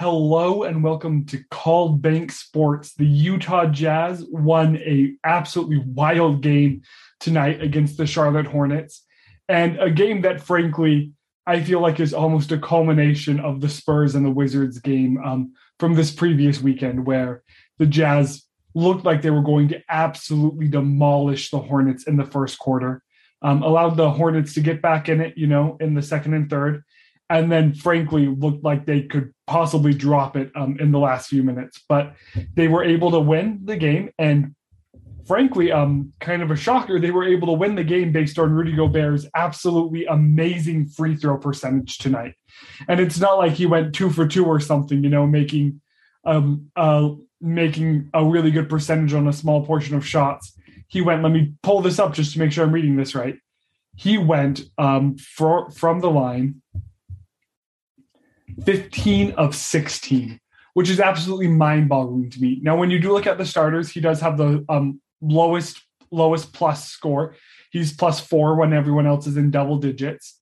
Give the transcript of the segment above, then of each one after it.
Hello and welcome to Called Bank Sports. The Utah Jazz won a absolutely wild game tonight against the Charlotte Hornets, and a game that, frankly, I feel like is almost a culmination of the Spurs and the Wizards game um, from this previous weekend, where the Jazz looked like they were going to absolutely demolish the Hornets in the first quarter, um, allowed the Hornets to get back in it, you know, in the second and third, and then frankly looked like they could possibly drop it um, in the last few minutes. But they were able to win the game, and frankly, um, kind of a shocker, they were able to win the game based on Rudy Gobert's absolutely amazing free throw percentage tonight. And it's not like he went two for two or something, you know, making um, uh, making a really good percentage on a small portion of shots. He went. Let me pull this up just to make sure I'm reading this right. He went um, for, from the line 15 of 16, which is absolutely mind boggling to me. Now, when you do look at the starters, he does have the um, lowest lowest plus score. He's plus four when everyone else is in double digits.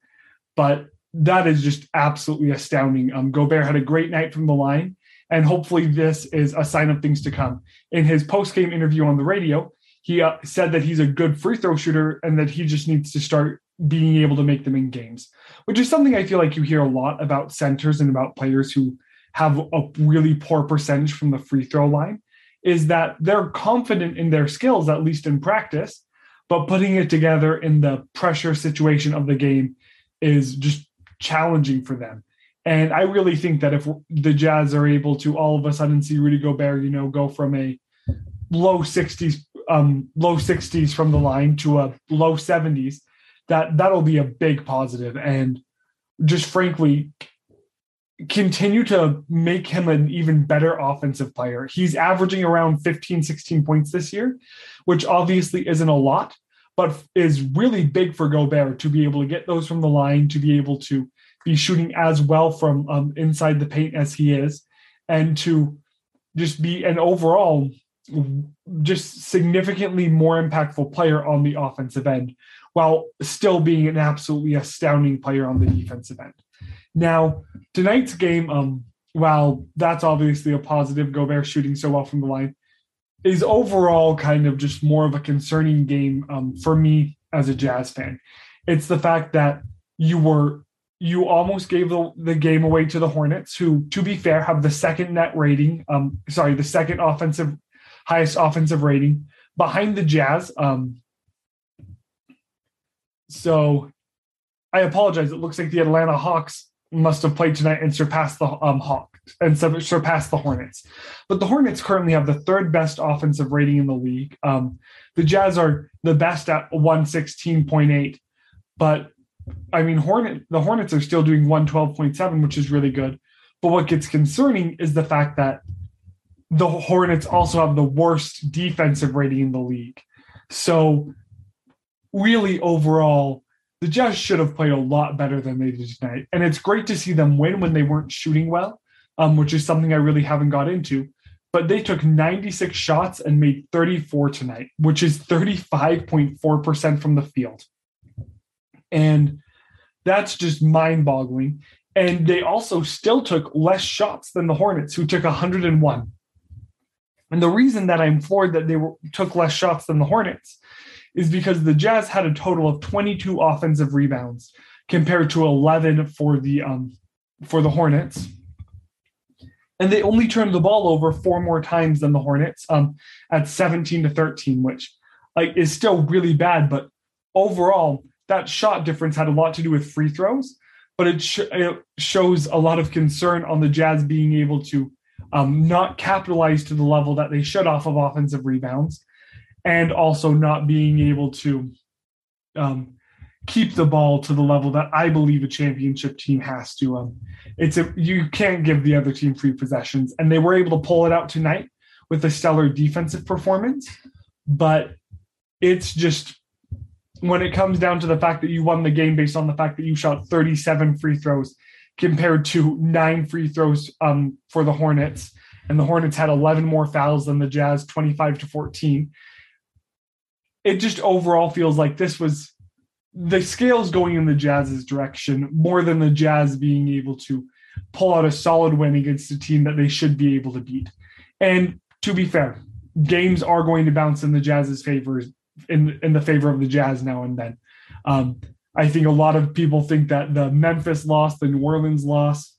But that is just absolutely astounding. Um, Gobert had a great night from the line, and hopefully this is a sign of things to come. In his post game interview on the radio, he uh, said that he's a good free throw shooter and that he just needs to start being able to make them in games, which is something I feel like you hear a lot about centers and about players who have a really poor percentage from the free throw line is that they're confident in their skills, at least in practice, but putting it together in the pressure situation of the game is just challenging for them. And I really think that if the Jazz are able to all of a sudden see Rudy Gobert, you know, go from a low 60s, um, low 60s from the line to a low 70s, that that'll be a big positive and just frankly continue to make him an even better offensive player. He's averaging around 15, 16 points this year, which obviously isn't a lot, but is really big for Gobert to be able to get those from the line, to be able to be shooting as well from um, inside the paint as he is, and to just be an overall just significantly more impactful player on the offensive end while still being an absolutely astounding player on the defensive end. Now, tonight's game, um, while that's obviously a positive, Gobert shooting so well from the line, is overall kind of just more of a concerning game um, for me as a Jazz fan. It's the fact that you were you almost gave the, the game away to the Hornets, who, to be fair, have the second net rating. Um, sorry, the second offensive highest offensive rating behind the Jazz. Um, so I apologize. It looks like the Atlanta Hawks must have played tonight and surpassed the um, Hawks and surpassed the Hornets. But the Hornets currently have the third best offensive rating in the league. Um, the Jazz are the best at 116.8. But I mean, Hornet the Hornets are still doing 112.7, which is really good. But what gets concerning is the fact that the Hornets also have the worst defensive rating in the league. So really overall, the Jazz should have played a lot better than they did tonight. And it's great to see them win when they weren't shooting well, um, which is something I really haven't got into. But they took 96 shots and made 34 tonight, which is 35.4% from the field. And that's just mind boggling. And they also still took less shots than the Hornets, who took 101. And the reason that I'm floored that they were, took less shots than the Hornets is because the Jazz had a total of 22 offensive rebounds compared to 11 for the um, for the Hornets. And they only turned the ball over four more times than the Hornets um, at 17 to 13, which like is still really bad. But overall, that shot difference had a lot to do with free throws. But it, sh- it shows a lot of concern on the Jazz being able to um, not capitalized to the level that they should off of offensive rebounds and also not being able to um, keep the ball to the level that I believe a championship team has to. Um, it's a you can't give the other team free possessions, and they were able to pull it out tonight with a stellar defensive performance. But it's just when it comes down to the fact that you won the game based on the fact that you shot 37 free throws compared to nine free throws um, for the Hornets, and the Hornets had 11 more fouls than the Jazz, 25 to 14 it just overall feels like this was the scales going in the Jazz's direction more than the Jazz being able to pull out a solid win against a team that they should be able to beat. And to be fair, games are going to bounce in the Jazz's favor in in the favor of the Jazz now and then. Um, I think a lot of people think that the Memphis loss, the New Orleans loss,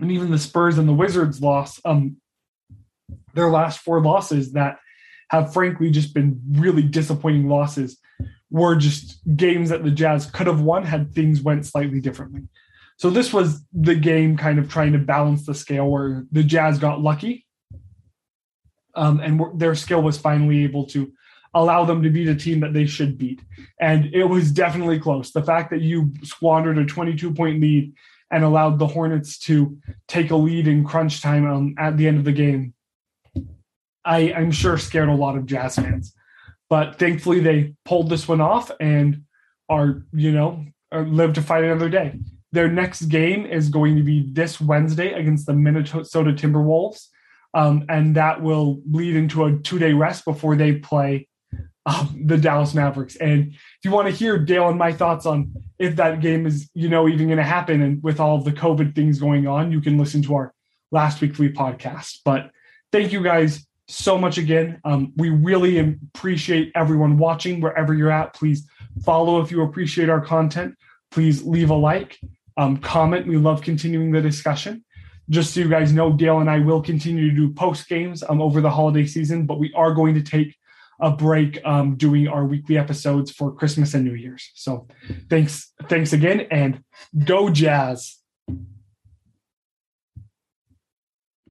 and even the Spurs and the Wizards loss, um, their last four losses that have frankly just been really disappointing losses were just games that the Jazz could have won had things went slightly differently. So this was the game kind of trying to balance the scale where the Jazz got lucky um, and their skill was finally able to allow them to beat a team that they should beat. And it was definitely close. The fact that you squandered a 22 point lead and allowed the Hornets to take a lead in crunch time um, at the end of the game, I, I'm sure scared a lot of Jazz fans. But thankfully, they pulled this one off and are, you know, live to fight another day. Their next game is going to be this Wednesday against the Minnesota Timberwolves. Um, and that will lead into a two day rest before they play um, the Dallas Mavericks. And if you want to hear Dale and my thoughts on if that game is, you know, even going to happen and with all the COVID things going on, you can listen to our last weekly podcast. But thank you guys so much again. Um, we really appreciate everyone watching wherever you're at. Please follow if you appreciate our content. Please leave a like, um, comment. We love continuing the discussion. Just so you guys know, Dale and I will continue to do post games um, over the holiday season, but we are going to take a break um, doing our weekly episodes for Christmas and New Year's. So thanks, thanks again, and go Jazz.